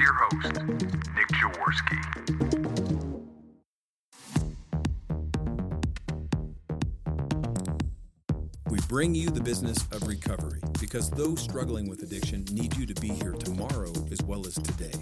your host, Nick Jaworski. We bring you the business of recovery because those struggling with addiction need you to be here tomorrow as well as today.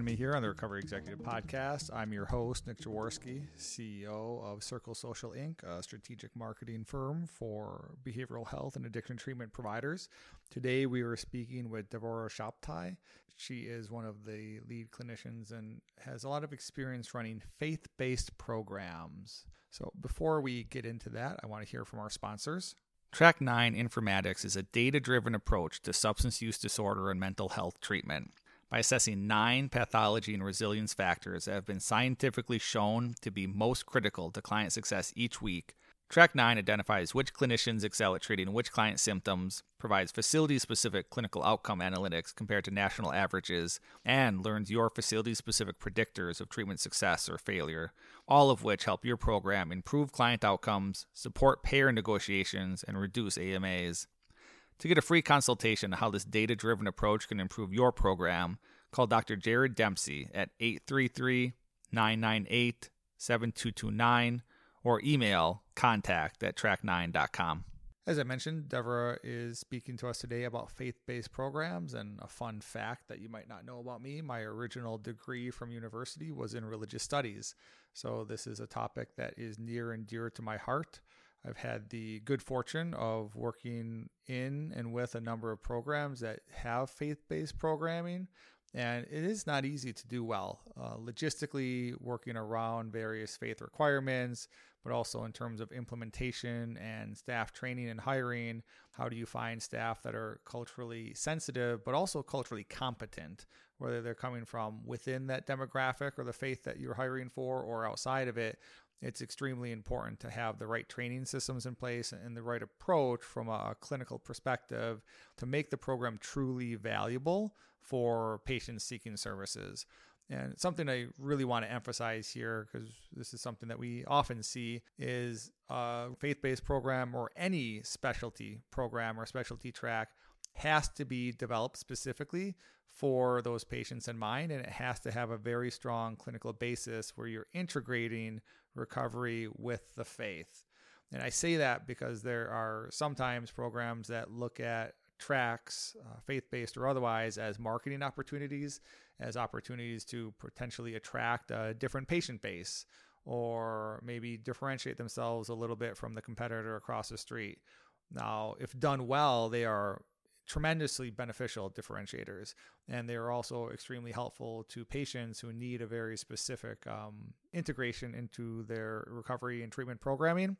Joining me here on the Recovery Executive Podcast. I'm your host, Nick Jaworski, CEO of Circle Social Inc., a strategic marketing firm for behavioral health and addiction treatment providers. Today, we are speaking with Devora Shabtai. She is one of the lead clinicians and has a lot of experience running faith based programs. So, before we get into that, I want to hear from our sponsors. Trac9 Informatics is a data driven approach to substance use disorder and mental health treatment by assessing nine pathology and resilience factors that have been scientifically shown to be most critical to client success each week. Trac9 identifies which clinicians excel at treating which client symptoms, provides facility specific clinical outcome analytics compared to national averages, and learns your facility specific predictors of treatment success or failure, all of which help your program improve client outcomes, support payer negotiations, and reduce AMAs. To get a free consultation on how this data driven approach can improve your program, call Dr. Jared Dempsey at 833 998 7229 or email contact at trac9.com. As I mentioned, Deborah is speaking to us today about faith based programs. And a fun fact that you might not know about me my original degree from university was in religious studies. So, this is a topic that is near and dear to my heart. I've had the good fortune of working in and with a number of programs that have faith based programming, and it is not easy to do well. Uh, logistically, working around various faith requirements, but also in terms of implementation and staff training and hiring. How do you find staff that are culturally sensitive, but also culturally competent, whether they're coming from within that demographic or the faith that you're hiring for or outside of it? It's extremely important to have the right training systems in place and the right approach from a clinical perspective to make the program truly valuable for patients seeking services. And something I really want to emphasize here, because this is something that we often see, is a faith based program or any specialty program or specialty track has to be developed specifically for those patients in mind. And it has to have a very strong clinical basis where you're integrating recovery with the faith. And I say that because there are sometimes programs that look at tracks, uh, faith based or otherwise, as marketing opportunities, as opportunities to potentially attract a different patient base or maybe differentiate themselves a little bit from the competitor across the street. Now, if done well, they are tremendously beneficial differentiators. And they are also extremely helpful to patients who need a very specific um, integration into their recovery and treatment programming.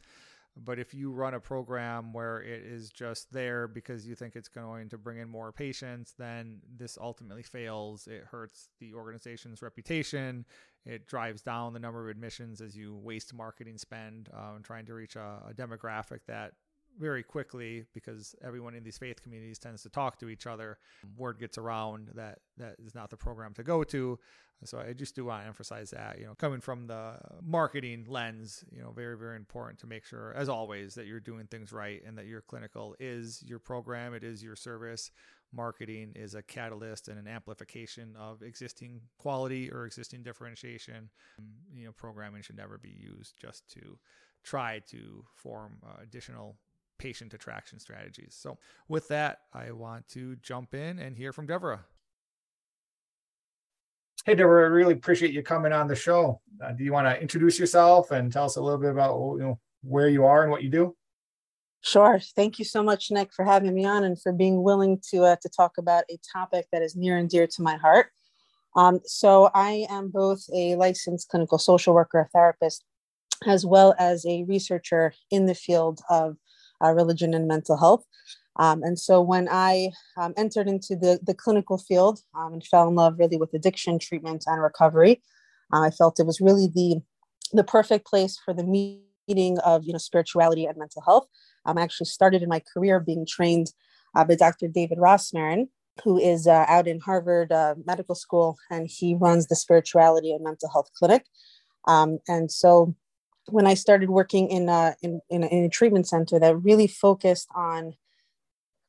But if you run a program where it is just there because you think it's going to bring in more patients, then this ultimately fails. It hurts the organization's reputation. It drives down the number of admissions as you waste marketing spend uh, trying to reach a, a demographic that very quickly because everyone in these faith communities tends to talk to each other. Word gets around that that is not the program to go to. So I just do want to emphasize that, you know, coming from the marketing lens, you know, very, very important to make sure, as always, that you're doing things right and that your clinical is your program, it is your service. Marketing is a catalyst and an amplification of existing quality or existing differentiation. You know, programming should never be used just to try to form uh, additional patient attraction strategies. So, with that, I want to jump in and hear from Deborah. Hey, Deborah, I really appreciate you coming on the show. Uh, do you want to introduce yourself and tell us a little bit about you know, where you are and what you do? Sure. Thank you so much, Nick, for having me on and for being willing to uh, to talk about a topic that is near and dear to my heart. Um, so, I am both a licensed clinical social worker, a therapist, as well as a researcher in the field of uh, religion and mental health. Um, and so when I um, entered into the, the clinical field um, and fell in love really with addiction treatment and recovery, uh, I felt it was really the, the perfect place for the meeting of you know, spirituality and mental health. Um, I actually started in my career being trained uh, by Dr. David Rosmarin who is uh, out in Harvard uh, Medical School, and he runs the Spirituality and Mental Health Clinic. Um, and so, when I started working in, uh, in, in, a, in a treatment center that really focused on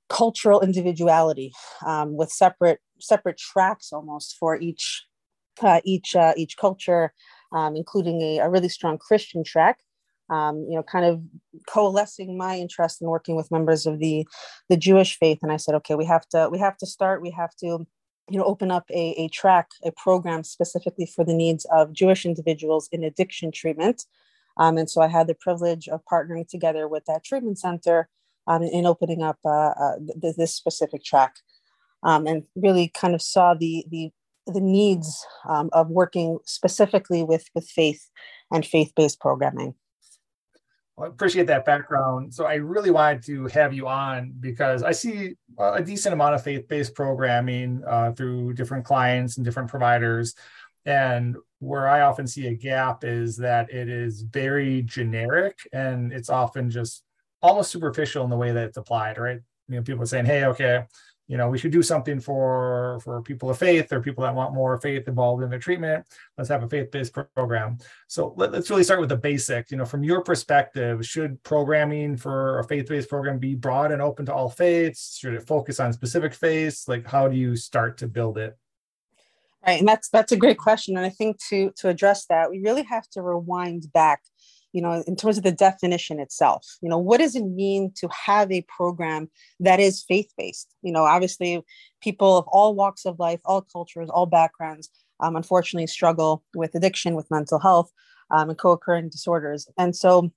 cultural individuality um, with separate separate tracks almost for each uh, each uh, each culture, um, including a, a, really strong Christian track. Um, you know, kind of coalescing my interest in working with members of the the Jewish faith, and I said, okay, we have to we have to start. We have to you know open up a, a track a program specifically for the needs of jewish individuals in addiction treatment um, and so i had the privilege of partnering together with that treatment center um, in opening up uh, uh, th- this specific track um, and really kind of saw the the the needs um, of working specifically with with faith and faith-based programming well, I appreciate that background. So I really wanted to have you on because I see a decent amount of faith-based programming uh, through different clients and different providers. And where I often see a gap is that it is very generic and it's often just almost superficial in the way that it's applied, right? You know, people are saying, hey, okay, you know we should do something for for people of faith or people that want more faith involved in their treatment. Let's have a faith-based program. So let, us really start with the basics you know from your perspective should programming for a faith-based program be broad and open to all faiths? Should it focus on specific faiths? Like how do you start to build it right and that's that's a great question and i think to to address that we really have to rewind back you know, in terms of the definition itself. You know, what does it mean to have a program that is faith based? You know, obviously, people of all walks of life, all cultures, all backgrounds, um, unfortunately, struggle with addiction, with mental health, um, and co occurring disorders. And so,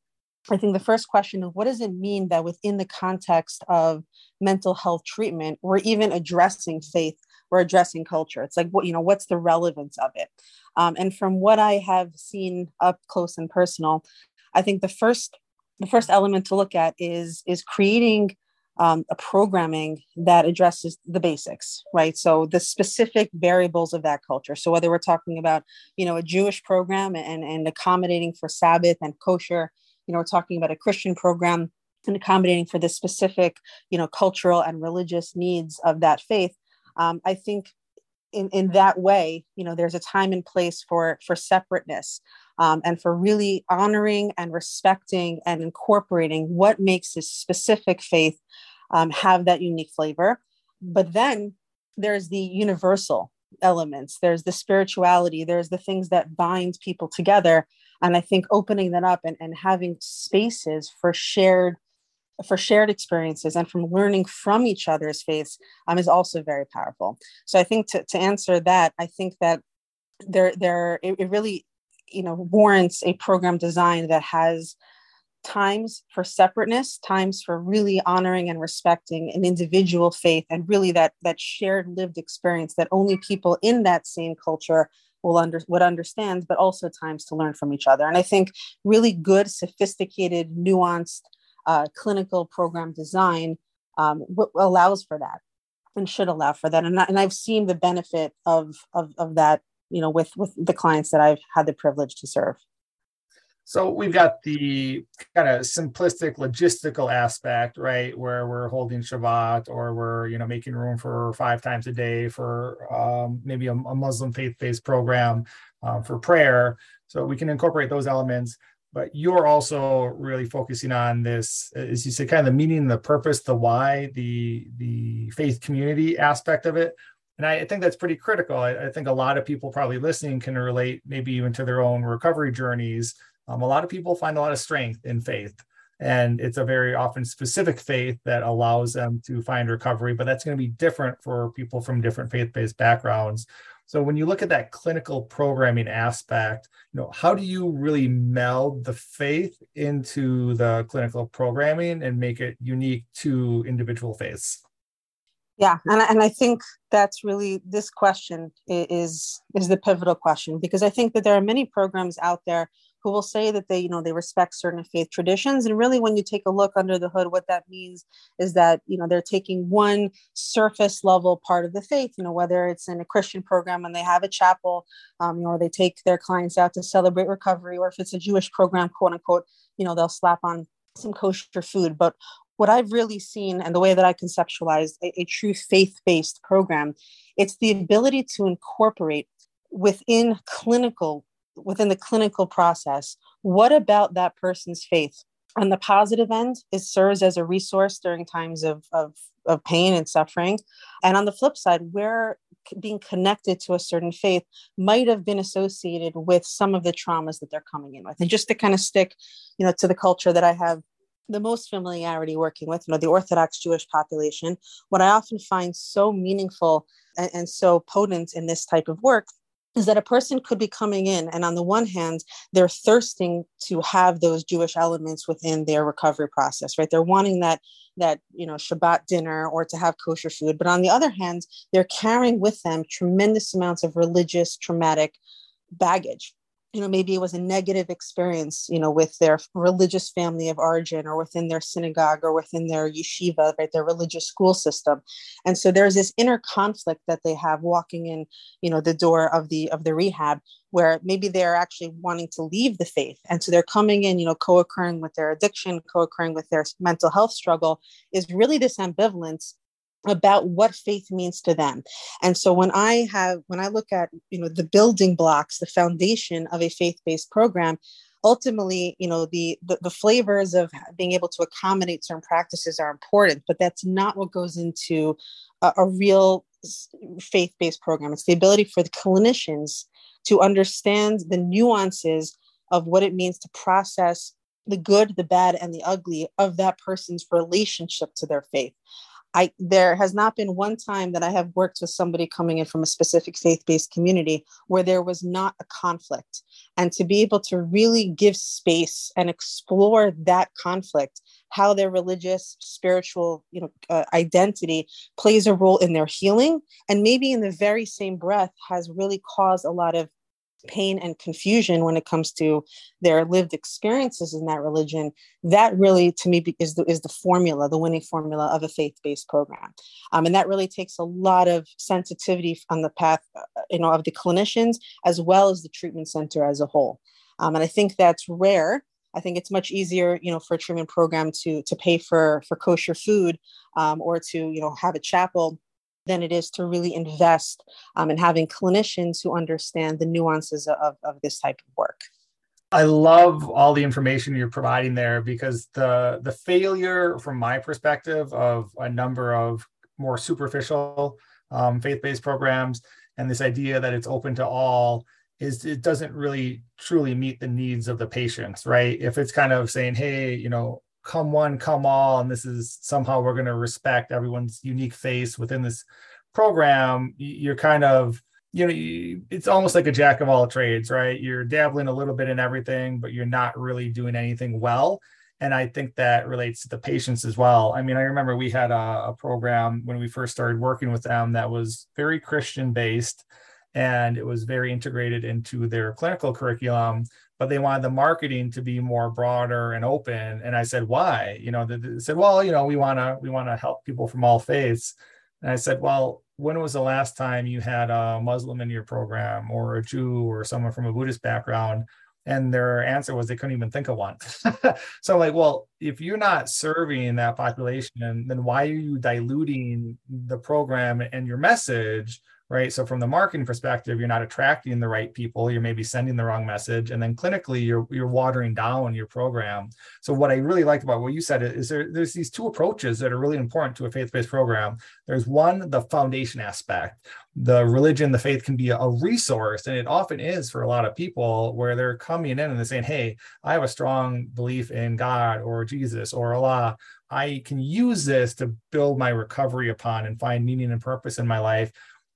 I think the first question is what does it mean that within the context of mental health treatment, we're even addressing faith, we're addressing culture? It's like, what, you know, what's the relevance of it? Um, and from what I have seen up close and personal, I think the first the first element to look at is is creating um, a programming that addresses the basics, right? So the specific variables of that culture. So whether we're talking about, you know, a Jewish program and, and accommodating for Sabbath and kosher, you know, we're talking about a Christian program and accommodating for the specific, you know, cultural and religious needs of that faith. Um, I think in, in that way, you know, there's a time and place for for separateness um, and for really honoring and respecting and incorporating what makes this specific faith um, have that unique flavor. But then there's the universal elements, there's the spirituality, there's the things that bind people together. And I think opening that up and, and having spaces for shared for shared experiences and from learning from each other's faiths um, is also very powerful. So I think to, to answer that, I think that there there it, it really you know warrants a program design that has times for separateness times for really honoring and respecting an individual faith and really that that shared lived experience that only people in that same culture will under would understand but also times to learn from each other and i think really good sophisticated nuanced uh, clinical program design um, w- allows for that and should allow for that and, and i've seen the benefit of, of of that you know with with the clients that I've had the privilege to serve. So we've got the kind of simplistic logistical aspect, right, where we're holding Shabbat or we're you know making room for five times a day for um, maybe a, a, Muslim faith-based program uh, for prayer. So we can incorporate those elements. But you're also really focusing on this, as you said, kind of the meaning, the purpose, the why, the the faith community aspect of it, and I, think that's pretty critical. I, I, think a lot of people probably listening can relate, maybe even to their own recovery journeys. Um, a lot of people find a lot of strength in faith, and it's a very often specific faith that allows them to find recovery. But that's going to be different for people from different faith-based backgrounds. So when you look at that clinical programming aspect, you know, how do you really meld the faith into the clinical programming and make it unique to individual faiths? yeah and, and i think that's really this question is is the pivotal question because i think that there are many programs out there who will say that they you know they respect certain faith traditions and really when you take a look under the hood what that means is that you know they're taking one surface level part of the faith you know whether it's in a christian program and they have a chapel um, you know, or they take their clients out to celebrate recovery or if it's a jewish program quote unquote you know they'll slap on some kosher food. But what I've really seen and the way that I conceptualize a, a true faith based program, it's the ability to incorporate within clinical within the clinical process what about that person's faith? On the positive end it serves as a resource during times of, of, of pain and suffering. And on the flip side where being connected to a certain faith might have been associated with some of the traumas that they're coming in with. And just to kind of stick you know to the culture that i have the most familiarity working with, you know, the Orthodox Jewish population, what I often find so meaningful and, and, so potent in this type of work is that a person could be coming in and on the one hand they're thirsting to have those jewish elements within their recovery process right? They're wanting that that you know shabbat dinner or to have kosher food. But on the other hand they're carrying with them tremendous amounts of religious traumatic baggage you know maybe it was a negative experience you know with their religious family of origin or within their synagogue or within their yeshiva right their religious school system. And so there's this inner conflict that they have walking in you know the door of the of the rehab where maybe they're actually wanting to leave the faith. And so they're coming in you know co-occurring with their addiction co-occurring with their mental health struggle is really this ambivalence about what faith means to them. And so when i have when i look at you know the building blocks the foundation of a faith-based program ultimately you know the, the, the flavors of being able to accommodate certain practices are important but that's not what goes into a, a real faith-based program. It's the ability for the clinicians to understand the nuances of what it means to process the good the bad and the ugly of that person's relationship to their faith I there has not been one time that I have worked with somebody coming in from a specific faith-based community where there was not a conflict. And to be able to really give space and explore that conflict, how their religious, spiritual, you know, uh, identity plays a role in their healing, and maybe in the very same breath has really caused a lot of pain and confusion when it comes to their lived experiences in that religion that really to me is the, is the formula the winning formula of a faith-based program. Um, and that really takes a lot of sensitivity on the path uh, you know of the clinicians as well as the treatment center as a whole. Um, and i think that's rare. I think it's much easier, you know, for a treatment program to to pay for for kosher food um, or to you know have a chapel than it is to really invest um, in having clinicians who understand the nuances of, of this type of work. I love all the information you're providing there because the the failure, from my perspective, of a number of more superficial um, faith-based programs and this idea that it's open to all is it doesn't really truly meet the needs of the patients, right? If it's kind of saying, hey, you know, come one, come all, and this is somehow we're going to respect everyone's unique face within this program, you're kind of you know it's almost like a jack of all trades right? You're dabbling a little bit in everything but you're not really doing anything well and i think that relates to the patients as well. I mean i remember we had a, a program when we first started working with them that was very christian based and it was very integrated into their clinical curriculum but they wanted the marketing to be more broader and open. And I said, why? You know, they said, well, you know, we want to we want to help people from all faiths. And I said, well, when was the last time you had a Muslim in your program or a Jew or someone from a Buddhist background? And their answer was they couldn't even think of one. so like, well, if you're not serving that population, then why are you diluting the program and your message right? So from the marketing perspective, you're not attracting the right people. You're maybe sending the wrong message, and then clinically, you're you're watering down your program. So what I really liked about what you said is there there's these two approaches that are really important to a faith-based program. There's one, the foundation aspect. The religion, the faith can be a resource, and it often is for a lot of people where they're coming in and they're saying, "Hey, I have a strong belief in God or Jesus or Allah." I can use this to build my recovery upon and find meaning and purpose in my life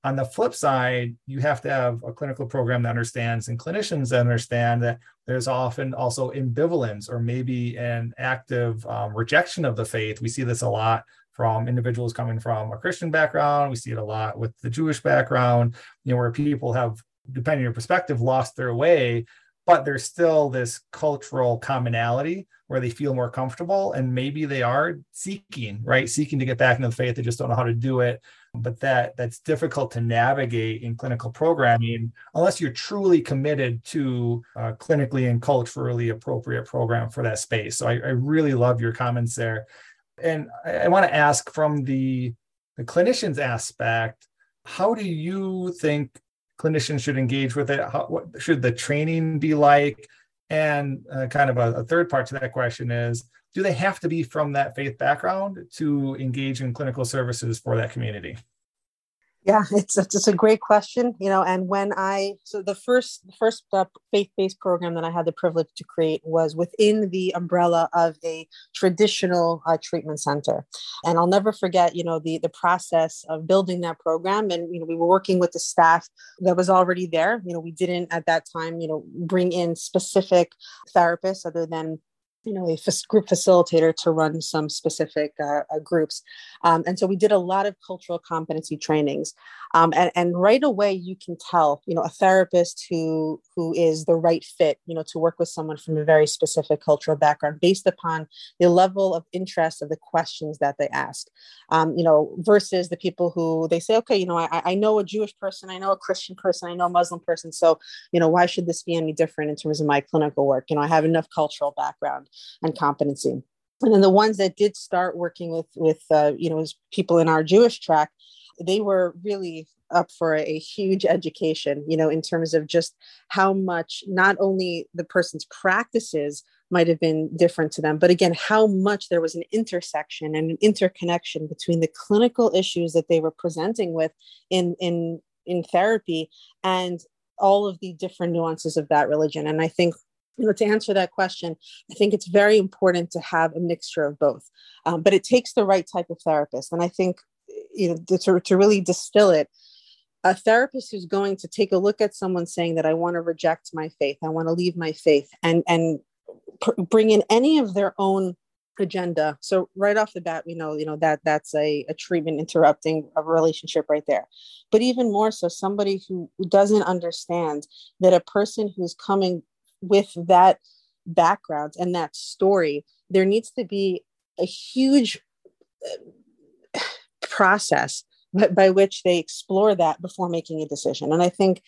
on the flip side, you have to have a clinical program that understands and clinicians that understand that there's often also ambivalence or maybe an active um, rejection of the faith. We see this a lot from individuals coming from a Christian background. We see it a lot with the Jewish background, you know, where people have, depending on your perspective, lost their way, but there's still this cultural commonality where they feel more comfortable and maybe they are seeking, right? Seeking to get back into the faith. They just don't know how to do it but that that's difficult to navigate in clinical programming unless you're truly committed to a clinically and culturally appropriate program for that space so I, I really love your comments there And I, I want to ask from the, the clinician's aspect, how do you think clinicians should engage with it? How, what should the training be like? And uh, kind of a, a third part to that question is do they have to be from that faith background to engage in clinical services for that community? Yeah, it's it's a great question, you know. And when I so the first the first uh, faith based program that I had the privilege to create was within the umbrella of a traditional uh, treatment center, and I'll never forget, you know, the the process of building that program. And you know, we were working with the staff that was already there. You know, we didn't at that time, you know, bring in specific therapists other than you know, a group facilitator to run some specific uh, uh, groups. Um, and so we did a lot of cultural competency trainings. Um, and, and right away, you can tell, you know, a therapist who, who is the right fit, you know, to work with someone from a very specific cultural background based upon the level of interest of the questions that they ask, um, you know, versus the people who they say, okay, you know, I, I know a Jewish person, I know a Christian person, I know a Muslim person. So, you know, why should this be any different in terms of my clinical work? You know, I have enough cultural background and competency and then the ones that did start working with with uh, you know as people in our jewish track they were really up for a huge education, you know, in terms of just how much not only the person's practices might have been different to them, but again, how much there was an intersection and an interconnection between the clinical issues that they were presenting with in in in therapy and all of the different nuances of that religion. And I think you know, to answer that question, I think it's very important to have a mixture of both. Um, but it takes the right type of therapist. And I think you know to, to really distill it a therapist who's going to take a look at someone saying that i want to reject my faith i want to leave my faith and and pr- bring in any of their own agenda so right off the bat we know you know that that's a, a treatment interrupting a relationship right there but even more so somebody who, who doesn't understand that a person who's coming with that background and that story there needs to be a huge process by which they explore that before making a decision. And I think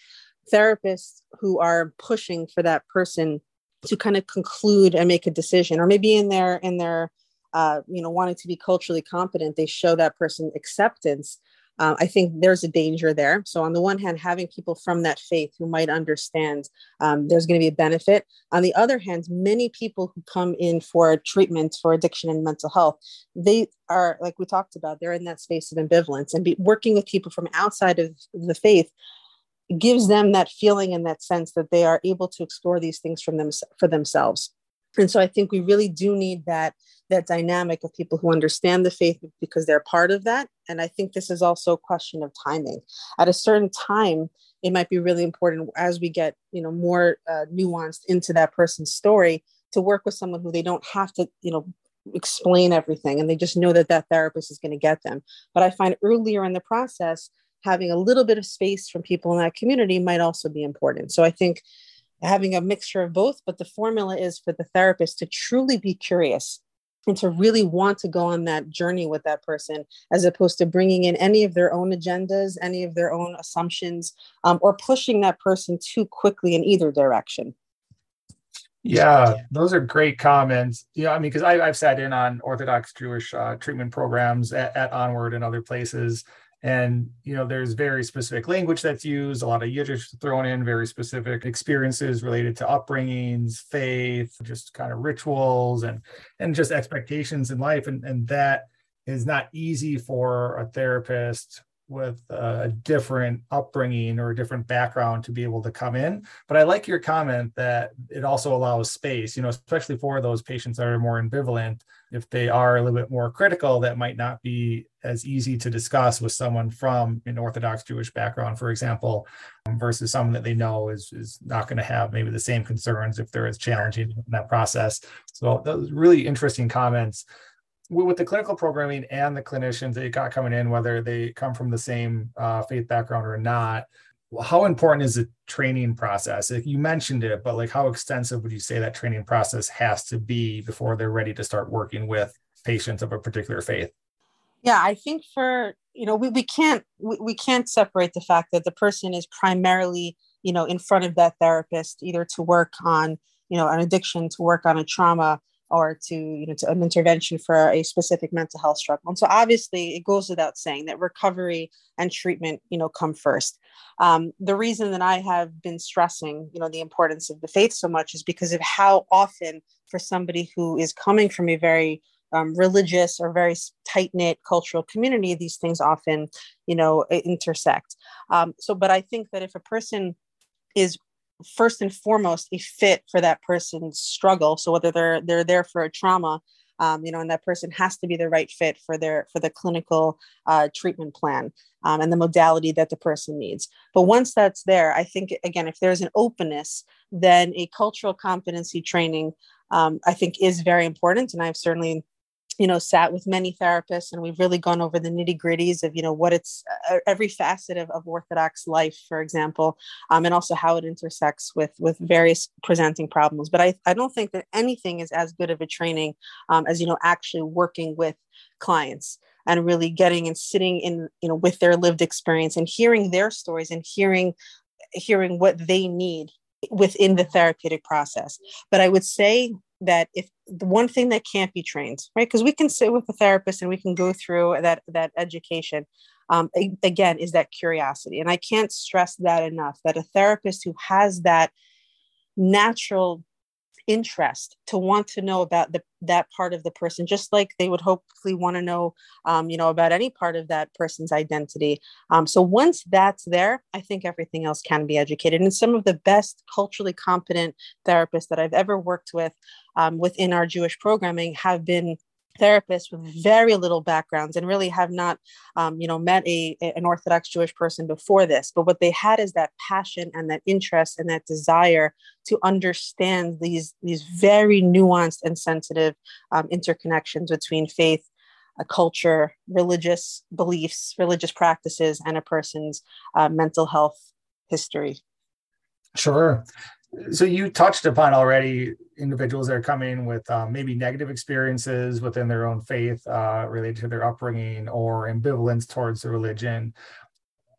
therapists who are pushing for that person to kind of conclude and make a decision, or maybe in their in their uh, you know wanting to be culturally competent, they show that person acceptance uh, I think there's a danger there. So, on the one hand, having people from that faith who might understand um, there's going to be a benefit. On the other hand, many people who come in for treatment for addiction and mental health, they are, like we talked about, they're in that space of ambivalence. And be, working with people from outside of the faith gives them that feeling and that sense that they are able to explore these things from them for themselves and so i think we really do need that that dynamic of people who understand the faith because they're part of that. And i think this is also a question of timing. At a certain time it might be really important as we get you know more uh, nuanced into that person's story to work with someone who they don't have to you know explain everything and they just know that that therapist is going to get them. But i find earlier in the process having a little bit of space from people in that community might also be important. So i think having a mixture of both, but the formula is for the therapist to truly be curious and to really want to go on that journey with that person as opposed to bringing in any of their own agendas any of their own assumptions um, or pushing that person too quickly in either direction. Yeah those are great comments. Yeah i mean because i've sat in on orthodox jewish uh, treatment programs at, at onward and other places and you know there's very specific language that's used a lot of yiddish thrown in very specific experiences related to upbringings faith just kind of rituals and and just expectations in life and and that is not easy for a therapist with a different upbringing or a different background to be able to come in. But I like your comment that it also allows space, you know, especially for those patients that are more ambivalent. If they are a little bit more critical, that might not be as easy to discuss with someone from an Orthodox Jewish background, for example, um, versus someone that they know is, is not going to have maybe the same concerns if they're as challenging in that process. So those really interesting comments with the clinical programming and the clinicians that you got coming in, whether they come from the same uh, faith background or not, how important is the training process? You mentioned it, but like how extensive would you say that training process has to be before they're ready to start working with patients of a particular faith? Yeah, I think for you know we, we can't we, we can't separate the fact that the person is primarily you know in front of that therapist either to work on you know an addiction to work on a trauma or to you know to an intervention for a specific mental health struggle and so obviously it goes without saying that recovery and treatment you know come first um, the reason that i have been stressing you know the importance of the faith so much is because of how often for somebody who is coming from a very um, religious or very tight knit cultural community, these things often, you know, intersect. Um, so, but I think that if a person is first and foremost a fit for that person's struggle, so whether they're they're there for a trauma, um, you know, and that person has to be the right fit for their for the clinical uh, treatment plan um, and the modality that the person needs. But once that's there, I think again, if there's an openness, then a cultural competency training, um, I think, is very important. And I've certainly you know sat with many therapists and we've really gone over the nitty gritties of you know what it's uh, every facet of, of orthodox life for example um, and also how it intersects with with various presenting problems. But i, I don't think that anything is as good of a training um, as you know actually working with clients and really getting and sitting in you know with their lived experience and hearing their stories and hearing hearing what they need within the therapeutic process. But i would say that if the one thing that can't be trained right? Because we can sit with a therapist and we can go through that that education um, again is that curiosity. And i can't stress that enough that a therapist who has that natural interest to want to know about the, that part of the person just like they would hopefully want to know um, you know about any part of that person's identity. Um, so once that's there i think everything else can be educated. And some of the best culturally competent therapists that i've ever worked with um, within our jewish programming have been therapists with very little backgrounds and really have not um, you know met a, an orthodox jewish person before this. But what they had is that passion and that interest and that desire to understand these these very nuanced and sensitive um, interconnections between faith a culture religious beliefs religious practices and a person's uh, mental health history. Sure so you touched upon already individuals that are coming with um, maybe negative experiences within their own faith uh, related to their upbringing or ambivalence towards the religion.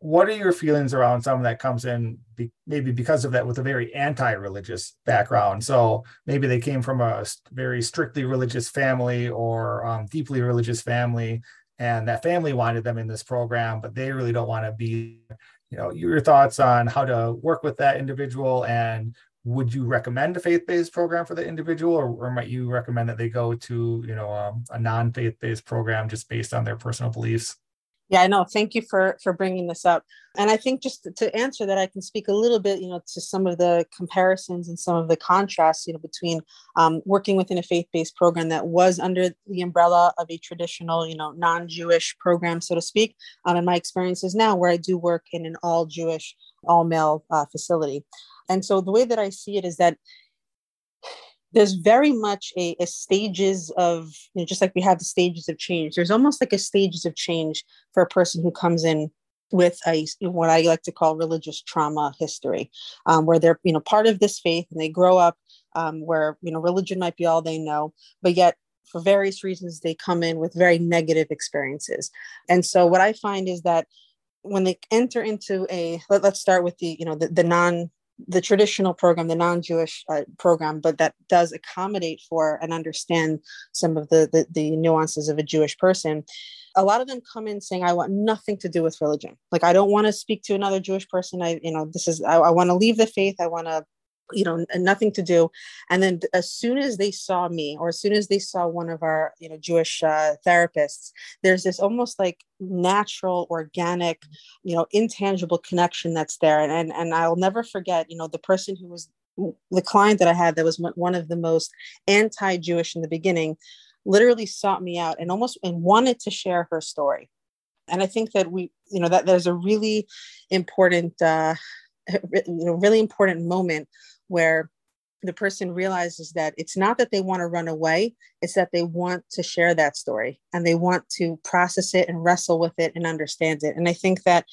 What are your feelings around someone that comes in be, maybe because of that with a very anti-religious background? So maybe they came from a very strictly religious family or um, deeply religious family and that family wanted them in this program but they really don't want to be you know your thoughts on how to work with that individual and would you recommend a faith-based program for the individual or, or might you recommend that they go to you know um, a non-faith-based program just based on their personal beliefs yeah, I know. Thank you for for bringing this up. And I think just to answer that, I can speak a little bit, you know, to some of the comparisons and some of the contrasts, you know, between um, working within a faith-based program that was under the umbrella of a traditional, you know, non-Jewish program, so to speak, um, and my experiences now, where I do work in an all-Jewish, all-male uh, facility. And so the way that I see it is that there's very much a, a stages of you know, just like we have the stages of change there's almost like a stages of change for a person who comes in with a what I like to call religious trauma history, um, where they're you know part of this faith and they grow up um, where you know religion might be all they know, but yet for various reasons they come in with very negative experiences. And so what I find is that when they enter into a let, us start with the you know the, the non the traditional program, the non-Jewish uh, program, but that does accommodate for and understand some of the, the, the nuances of a Jewish person. A lot of them come in saying, "I want nothing to do with religion. Like I don't want to speak to another Jewish person. I, you know, this is I, I want to leave the faith. I want to you know nothing to do. And then as soon as they saw me or as soon as they saw one of our you know jewish uh, therapists there's this almost like natural organic you know intangible connection that's there. And and, and i'll never forget you know the person who was the client that i had that was one of the most anti-jewish in the beginning literally sought me out and almost and wanted to share her story. And i think that we you know that there's a really important uh you know really important moment where the person realizes that it's not that they want to run away it's that they want to share that story and they want to process it and wrestle with it and understand it. And i think that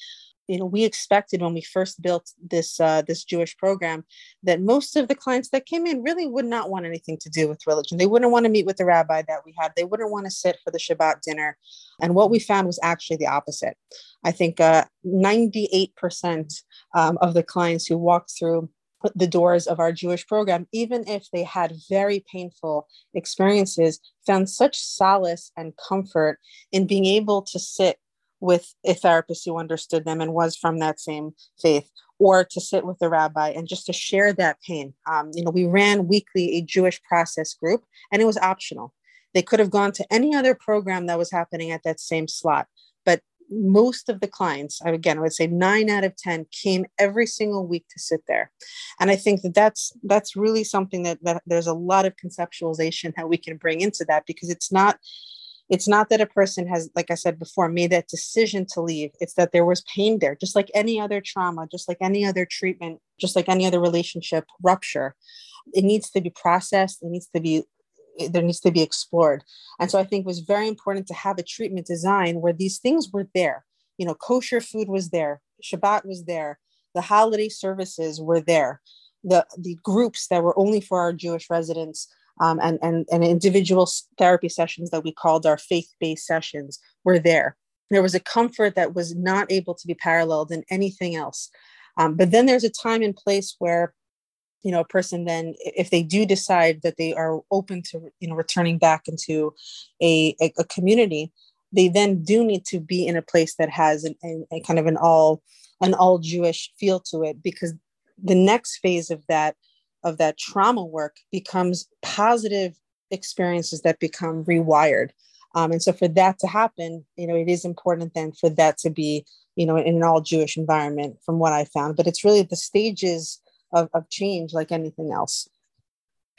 you know we expected when we first built this uh, this jewish program that most of the clients that came in really would not want anything to do with religion. They wouldn't want to meet with the rabbi that we had. They wouldn't want to sit for the shabbat dinner. And what we found was actually the opposite. I think uh, 98% um, of the clients who walked through the doors of our Jewish program, even if they had very painful experiences, found such solace and comfort in being able to sit with a therapist who understood them and was from that same faith, or to sit with a rabbi and just to share that pain. Um, you know, we ran weekly a Jewish process group, and it was optional. They could have gone to any other program that was happening at that same slot, most of the clients again i would say nine out of ten came every single week to sit there. And i think that that's that's really something that, that there's a lot of conceptualization that we can bring into that because it's not it's not that a person has like i said before made that decision to leave. It's that there was pain there just like any other trauma just like any other treatment just like any other relationship rupture. It needs to be processed. It needs to be there needs to be explored. And so I think it was very important to have a treatment design where these things were there. You know, kosher food was there, Shabbat was there, the holiday services were there, the the groups that were only for our Jewish residents. Um, and, and, and individual therapy sessions that we called our faith-based sessions were there. There was a comfort that was not able to be paralleled in anything else. Um, but then there's a time and place where you know a person then if they do decide that they are open to you know returning back into a, a, a community they then do need to be in a place that has an, a, a kind of an all an all jewish feel to it because the next phase of that of that trauma work becomes positive experiences that become rewired. Um, and so for that to happen you know it is important then for that to be you know in an all jewish environment from what i found but it's really the stages of, of change like anything else.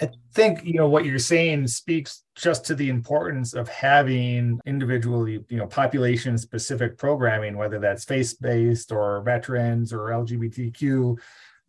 I think you know what you're saying speaks just to the importance of having individually, you know, population specific programming, whether that's face based or veterans or LGBTQ.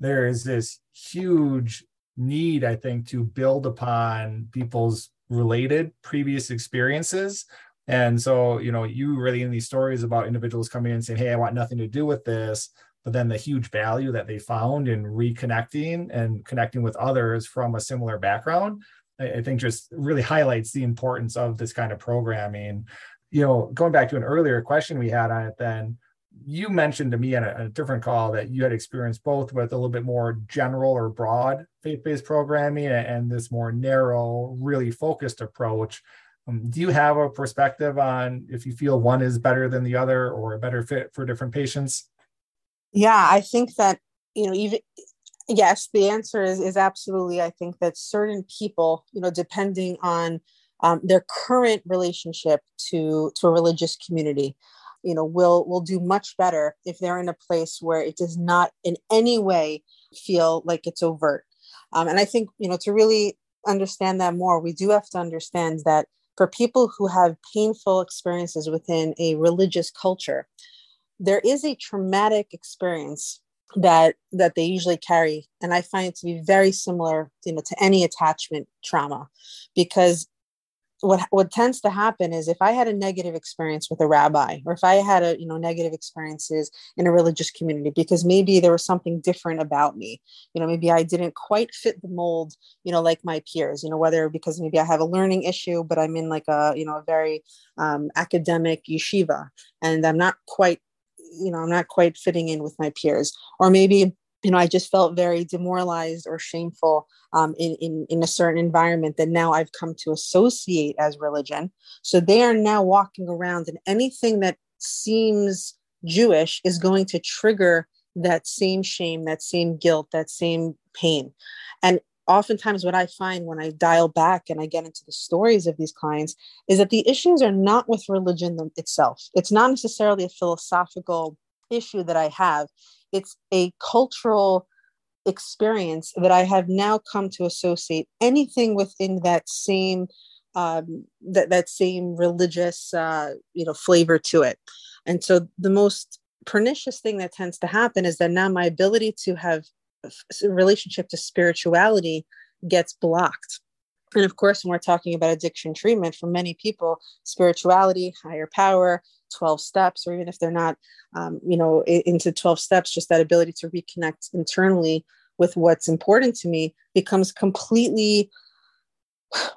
There is this huge need, I think, to build upon people's related previous experiences. And so, you know, you really in these stories about individuals coming in and saying, Hey, I want nothing to do with this but then the huge value that they found in reconnecting and connecting with others from a similar background I, I think just really highlights the importance of this kind of programming. You know going back to an earlier question we had on it then you mentioned to me on a, a, different call that you had experienced both with a little bit more general or broad faith-based programming and, and this more narrow really focused approach. Um, do you have a perspective on if you feel one is better than the other or a better fit for different patients yeah i think that you know even yes the answer is is absolutely i think that certain people you know depending on um, their current relationship to to a religious community you know will will do much better if they're in a place where it does not in any way feel like it's overt. Um, and i think you know to really understand that more we do have to understand that for people who have painful experiences within a religious culture there is a traumatic experience that that they usually carry and i find it to be very similar you know to any attachment trauma. Because what what tends to happen is if i had a negative experience with a rabbi or if i had a you know negative experiences in a religious community because maybe there was something different about me. You know maybe i didn't quite fit the mold you know like my peers you know whether because maybe i have a learning issue but i'm in like a you know a very um, academic yeshiva and i'm not quite you know i'm not quite fitting in with my peers. Or maybe you know i just felt very demoralized or shameful um, in, in in a certain environment that now i've come to associate as religion. So they are now walking around and anything that seems jewish is going to trigger that same shame that same guilt that same pain. And oftentimes what I find when I dial back and I get into the stories of these clients is that the issues are not with religion itself. It's not necessarily a philosophical issue that I have. It's a cultural experience that I have now come to associate anything within that same um, that that same religious uh, you know flavor to it. And so the most pernicious thing that tends to happen is that now my ability to have relationship to spirituality gets blocked. And of course, when we're talking about addiction treatment, for many people, spirituality, higher power, 12 steps, or even if they're not, um, you know, into 12 steps, just that ability to reconnect internally with what's important to me becomes completely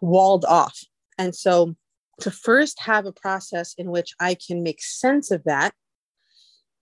walled off. And so to first have a process in which I can make sense of that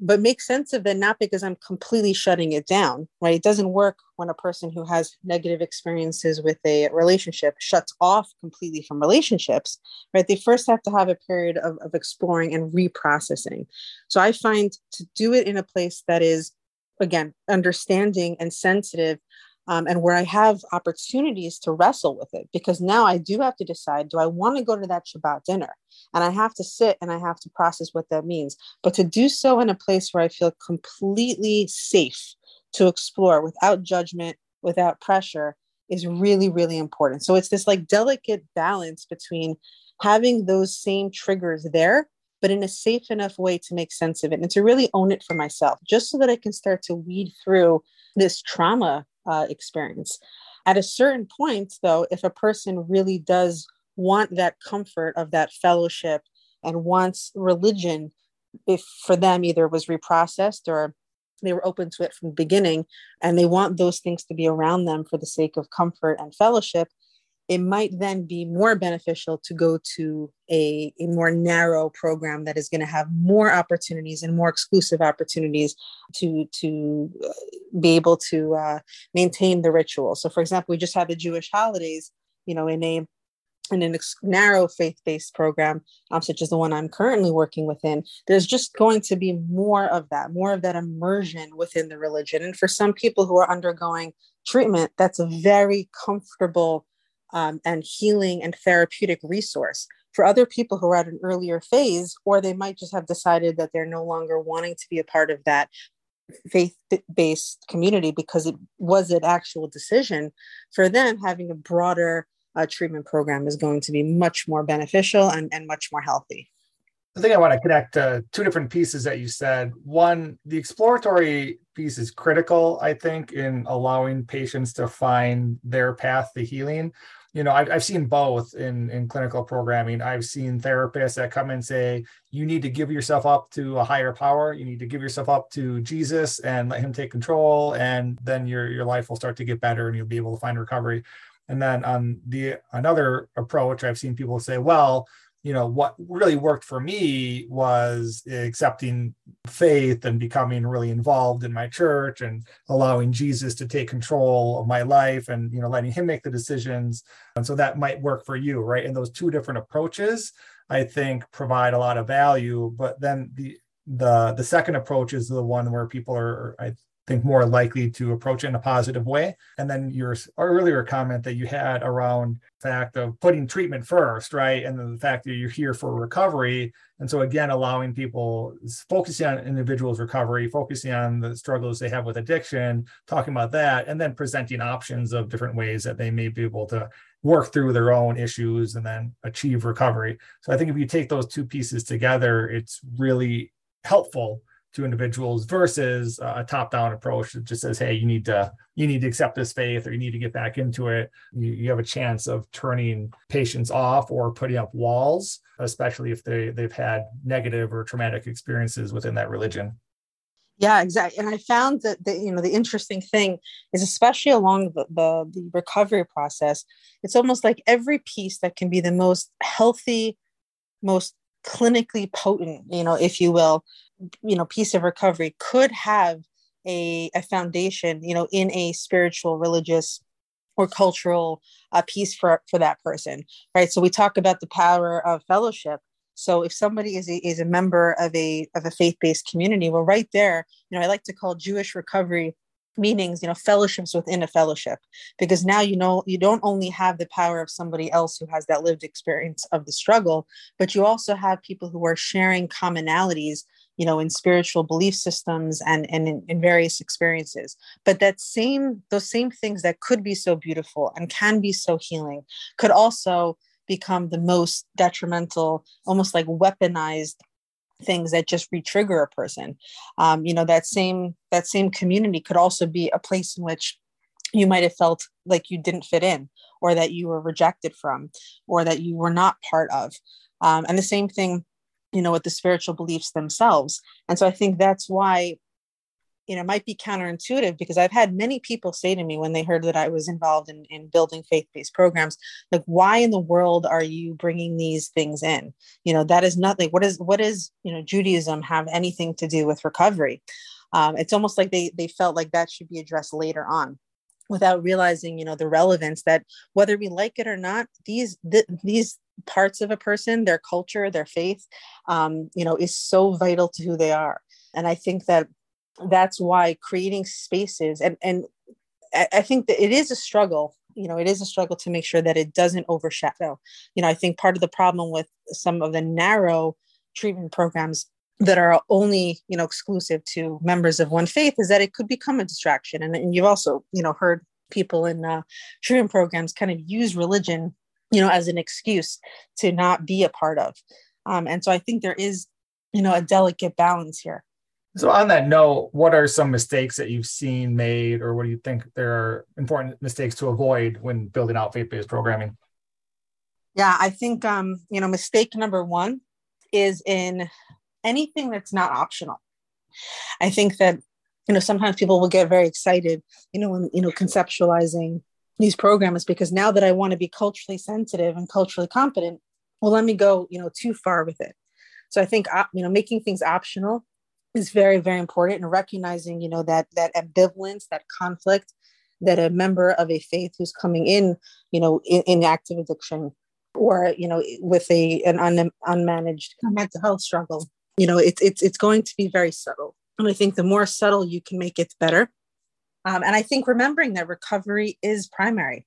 but make sense of it not because I'm completely shutting it down, right? It doesn't work when a person who has negative experiences with a relationship shuts off completely from relationships, right? They first have to have a period of, of exploring and reprocessing. So I find to do it in a place that is, again, understanding and sensitive um, and where I have opportunities to wrestle with it because now I do have to decide do I want to go to that Shabbat dinner? And I have to sit and I have to process what that means. But to do so in a place where I feel completely safe to explore without judgment, without pressure is really, really important. So it's this like delicate balance between having those same triggers there, but in a safe enough way to make sense of it and to really own it for myself, just so that I can start to weed through this trauma uh, experience. At a certain point, though, if a person really does want that comfort of that fellowship and wants religion, if for them either was reprocessed or they were open to it from the beginning and they want those things to be around them for the sake of comfort and fellowship, it might then be more beneficial to go to a, a more narrow program that is going to have more opportunities and more exclusive opportunities to to uh, be able to uh, maintain the ritual. So, for example, we just had the Jewish holidays, you know, in a in a ex- narrow faith-based program, um, such as the one I'm currently working within, there's just going to be more of that, more of that immersion within the religion. And for some people who are undergoing treatment, that's a very comfortable um, and healing and therapeutic resource for other people who are at an earlier phase, or they might just have decided that they're no longer wanting to be a part of that faith based community because it was an actual decision for them having a broader uh, treatment program is going to be much more beneficial and, and much more healthy I think I want to connect uh, two different pieces that you said. One, the exploratory piece is critical, I think, in allowing patients to find their path to healing you know I've, I've seen both in in clinical programming. I've seen therapists that come and say you need to give yourself up to a higher power. You need to give yourself up to jesus and let him take control and then your your life will start to get better and you'll be able to find recovery. And then on the another approach i've seen people say well you know what really worked for me was accepting faith and becoming really involved in my church and allowing jesus to take control of my life and you know letting him make the decisions. And so that might work for you right? And those two different approaches i think provide a lot of value. But then the the the second approach is the one where people are i think more likely to approach it in a positive way. And then your earlier comment that you had around the fact of putting treatment first, right? And the fact that you're here for recovery. And so again, allowing people focusing on individuals' recovery, focusing on the struggles they have with addiction, talking about that, and then presenting options of different ways that they may be able to work through their own issues and then achieve recovery. So I think if you take those two pieces together, it's really helpful to individuals versus a top-down approach that just says hey you need to you need to accept this faith or you need to get back into it. You, you have a chance of turning patients off or putting up walls especially if they they've had negative or traumatic experiences within that religion. Yeah exactly and i found that the you know the interesting thing is especially along the, the, the recovery process it's almost like every piece that can be the most healthy most clinically potent you know if you will you know piece of recovery could have a, a foundation you know in a spiritual religious or cultural uh, piece for for that person right? So we talk about the power of fellowship. So if somebody is a, is a member of a of a faith-based community well right there you know i like to call jewish recovery meetings you know fellowships within a fellowship because now you know you don't only have the power of somebody else who has that lived experience of the struggle but you also have people who are sharing commonalities you know in spiritual belief systems and and in, in, various experiences. But that same those same things that could be so beautiful and can be so healing could also become the most detrimental almost like weaponized things that just re-trigger a person. Um, you know that same that same community could also be a place in which you might have felt like you didn't fit in or that you were rejected from or that you were not part of. Um, and the same thing you know with the spiritual beliefs themselves. And so i think that's why you know might be counterintuitive because i've had many people say to me when they heard that i was involved in, in building faith-based programs like why in the world are you bringing these things in? You know that is nothing what is what is you know judaism have anything to do with recovery? Um, it's almost like they they felt like that should be addressed later on without realizing you know the relevance that whether we like it or not these th- these parts of a person their culture their faith um, you know is so vital to who they are and i think that that's why creating spaces and and I think that it is a struggle. You know, it is a struggle to make sure that it doesn't overshadow. You know, I think part of the problem with some of the narrow treatment programs that are only you know exclusive to members of one faith is that it could become a distraction. And, and you've also you know heard people in uh, treatment programs kind of use religion you know as an excuse to not be a part of. Um, and so I think there is you know a delicate balance here. So, on that note, what are some mistakes that you've seen made, or what do you think there are important mistakes to avoid when building out faith based programming? Yeah, I think um, you know mistake number one is in anything that's not optional. I think that you know sometimes people will get very excited, you know, when you know conceptualizing these programs because now that I want to be culturally sensitive and culturally competent, well, let me go you know too far with it. So I think you know making things optional is very very important and recognizing you know that that ambivalence that conflict that a member of a faith who's coming in you know in, in active addiction or you know with a an un, unmanaged mental health struggle you know it's it's it's going to be very subtle and i think the more subtle you can make it the better um, and i think remembering that recovery is primary.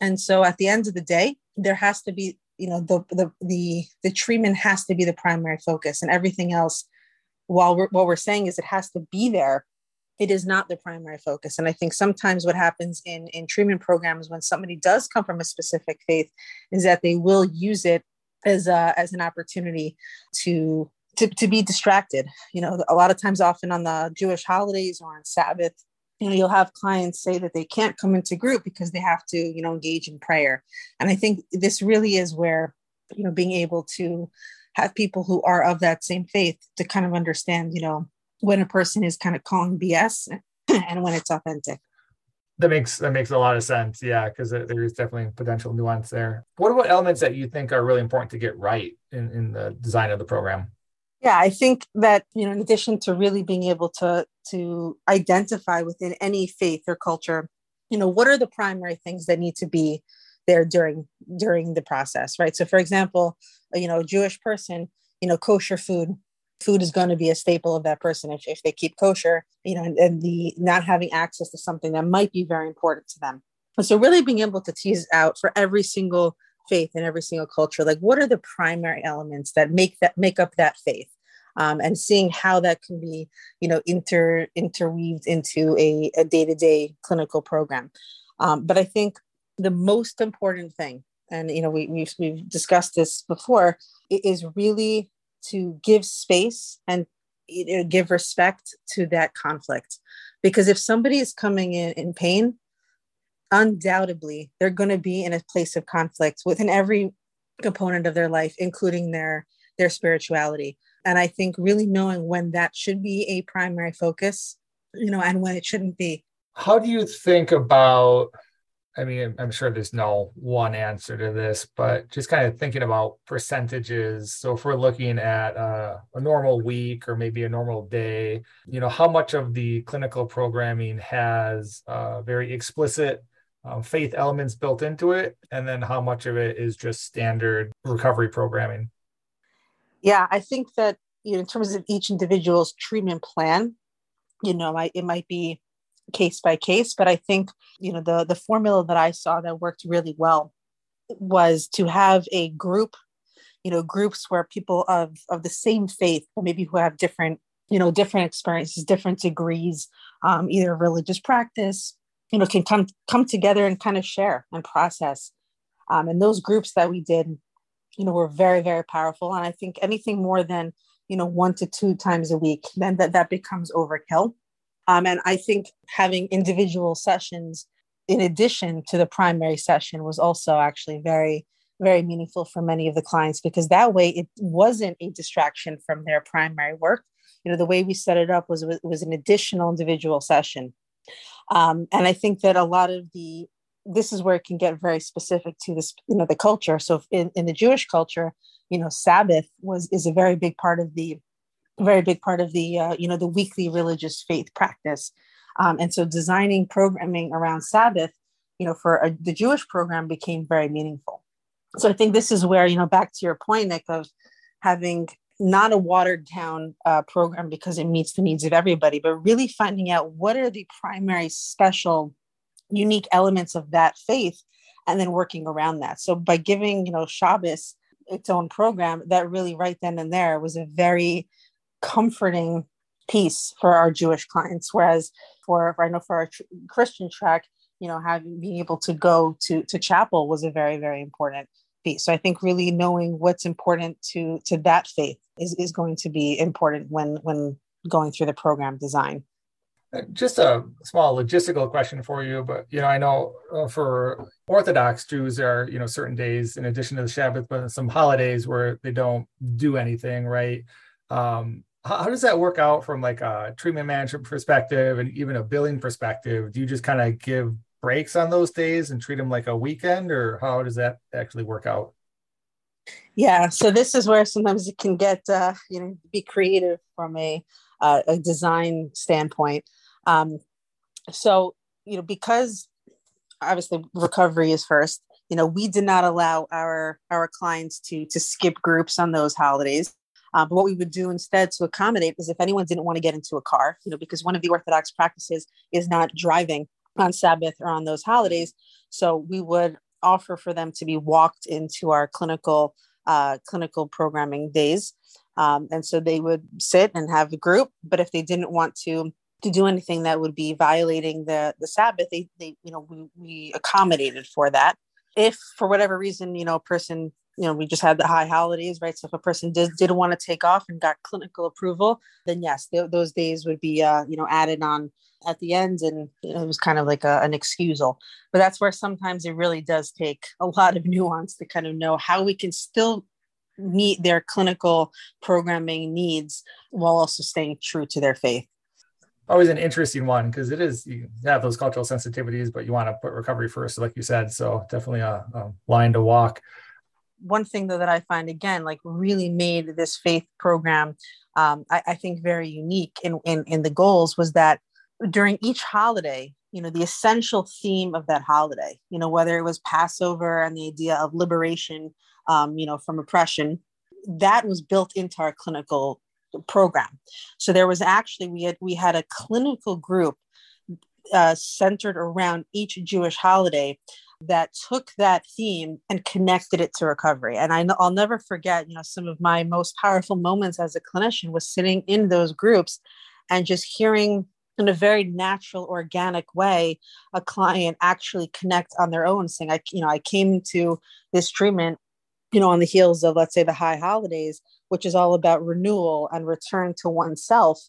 And so at the end of the day there has to be you know the the the, the treatment has to be the primary focus and everything else while we're, what we're saying is it has to be there it is not the primary focus. And i think sometimes what happens in in treatment programs when somebody does come from a specific faith is that they will use it as a, as an opportunity to to, to be distracted. You know a lot of times often on the jewish holidays or on sabbath you know you'll have clients say that they can't come into group because they have to you know engage in prayer and i think this really is where you know being able to have people who are of that same faith to kind of understand, you know, when a person is kind of calling BS and when it's authentic. That makes that makes a lot of sense. Yeah, because there is definitely potential nuance there. What about elements that you think are really important to get right in, in the design of the program? Yeah, I think that you know, in addition to really being able to to identify within any faith or culture, you know, what are the primary things that need to be there during during the process, right? So, for example, uh, you know, a Jewish person, you know, kosher food food is going to be a staple of that person if, if they keep kosher you know and, and, the not having access to something that might be very important to them so really being able to tease out for every single faith and every single culture like what are the primary elements that make that make up that faith um, and seeing how that can be you know inter interweaved into a, a day-to-day clinical program. Um, but i think the most important thing and you know we, we've, we've discussed this before is really to give space and you know, give respect to that conflict. Because if somebody is coming in in pain undoubtedly they're going to be in a place of conflict within every component of their life including their their spirituality and i think really knowing when that should be a primary focus you know and when it shouldn't be how do you think about I mean, I'm sure there's no one answer to this, but just kind of thinking about percentages. So if we're looking at uh, a normal week or maybe a normal day, you know, how much of the clinical programming has uh, very explicit um, faith elements built into it, and then how much of it is just standard recovery programming? Yeah, I think that you know, in terms of each individual's treatment plan, you know, it might be case by case but i think you know the the formula that i saw that worked really well was to have a group you know groups where people of of the same faith or maybe who have different you know different experiences different degrees um, either religious practice you know can come come together and kind of share and process. Um, and those groups that we did you know were very very powerful and i think anything more than you know one to two times a week then that that becomes overkill um, and I think having individual sessions in addition to the primary session was also actually very, very meaningful for many of the clients because that way it wasn't a distraction from their primary work. You know, the way we set it up was was an additional individual session, um, and I think that a lot of the this is where it can get very specific to this, you know, the culture. So in, in the Jewish culture, you know, Sabbath was is a very big part of the very big part of the uh, you know the weekly religious faith practice, um, and so designing programming around Sabbath, you know, for a, the Jewish program became very meaningful so I think this is where, you know, back to your point, Nick, of having not a watered down uh, program because it meets the needs of everybody, but really finding out what are the primary special, unique elements of that faith and then working around that. So by giving, you know, Shabbos its own program, that really right then and there was a very comforting piece for our Jewish clients. Whereas for, I know for our Christian track, you know, having being able to go to to chapel was a very, very important piece. So I think really knowing what's important to to that faith is, is going to be important when when going through the program design. Just a small logistical question for you, but you know, I know uh, for Orthodox Jews, there are you know certain days in addition to the Shabbat, but some holidays where they don't do anything, right? Um, how, how does that work out from like a treatment management perspective and even a billing perspective? Do you just kind of give breaks on those days and treat them like a weekend or how does that actually work out yeah so this is where sometimes it can get uh, you know be creative from a uh, a design standpoint um, so you know because obviously recovery is first you know we did not allow our our clients to to skip groups on those holidays uh, but what we would do instead to accommodate is if anyone didn't want to get into a car, you know, because one of the Orthodox practices is not driving on Sabbath or on those holidays. So we would offer for them to be walked into our clinical uh, clinical programming days. Um, and so they would sit and have a group, but if they didn't want to to do anything that would be violating the the Sabbath, they they you know we, we accommodated for that. If for whatever reason you know a person you know we just had the high holidays right? So if a person did did want to take off and got clinical approval then yes th- those days would be uh, you know added on at the end and it was kind of like a, an excusal. But that's where sometimes it really does take a lot of nuance to kind of know how we can still meet their clinical programming needs while also staying true to their faith always an interesting one because it is you have those cultural sensitivities but you want to put recovery first like you said so definitely a, a line to walk. One thing though that i find again like really made this faith program um, I, I, think very unique in, in in the goals was that during each holiday, you know, the essential theme of that holiday, you know, whether it was Passover and the idea of liberation, um, you know, from oppression, that was built into our clinical program. So there was actually we had we had a clinical group uh, centered around each Jewish holiday that took that theme and connected it to recovery. And I, will never forget, you know, some of my most powerful moments as a clinician was sitting in those groups and just hearing in a very natural organic way a client actually connect on their own saying i you know i came to this treatment you know on the heels of let's say the high holidays which is all about renewal and return to oneself.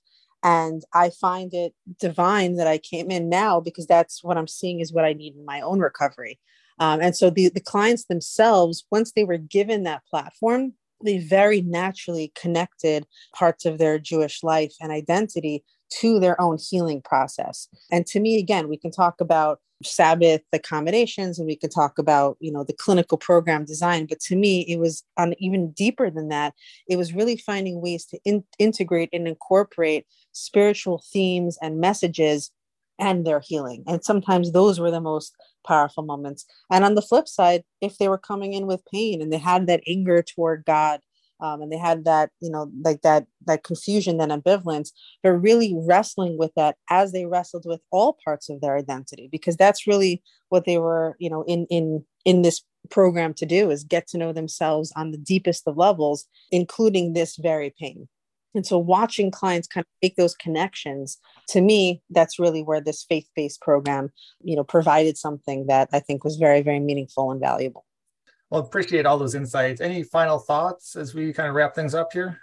And i find it divine that i came in now because that's what i'm seeing is what i need in my own recovery. Um, and so the, the clients themselves once they were given that platform they very naturally connected parts of their jewish life and identity to their own healing process. And to me, again, we can talk about Sabbath accommodations and we can talk about, you know, the clinical program design. But to me, it was on even deeper than that. It was really finding ways to in- integrate and incorporate spiritual themes and messages and their healing. And sometimes those were the most powerful moments. And on the flip side, if they were coming in with pain and they had that anger toward God um, and they had that you know like that that confusion and ambivalence but really wrestling with that as they wrestled with all parts of their identity because that's really what they were you know in in in this program to do is get to know themselves on the deepest of levels including this very pain. And so watching clients kind of make those connections to me that's really where this faith-based program you know provided something that i think was very very meaningful and valuable well, appreciate all those insights. Any final thoughts as we kind of wrap things up here?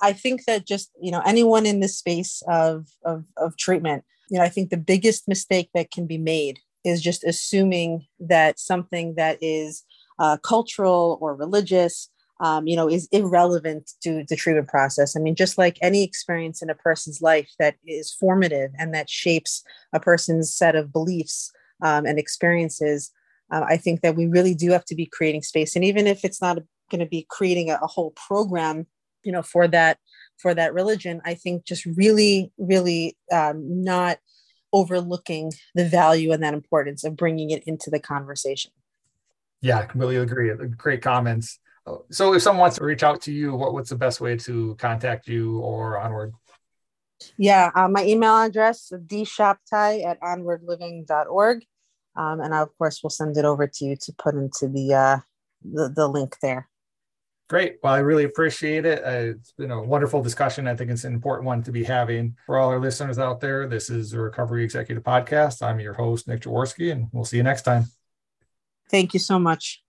I think that just, you know, anyone in this space of, of, of treatment, you know, I think the biggest mistake that can be made is just assuming that something that is uh, cultural or religious, um, you know, is irrelevant to the treatment process. I mean, just like any experience in a person's life that is formative and that shapes a person's set of beliefs um, and experiences, uh, I think that we really do have to be creating space. And even if it's not going to be creating a, a whole program, you know, for that for that religion, I think just really, really um, not overlooking the value and that importance of bringing it into the conversation. Yeah, I completely agree. Great comments. So if someone wants to reach out to you, what, what's the best way to contact you or onward? Yeah, uh, my email address, dshabtai at onwardliving.org. Um, and I, of course, we'll send it over to you to put into the, uh, the, the link there. Great. Well, I really appreciate it. Uh, it's been a wonderful discussion. I think it's an important one to be having for all our listeners out there. This is the Recovery Executive Podcast. I'm your host, Nick Jaworski, and we'll see you next time. Thank you so much.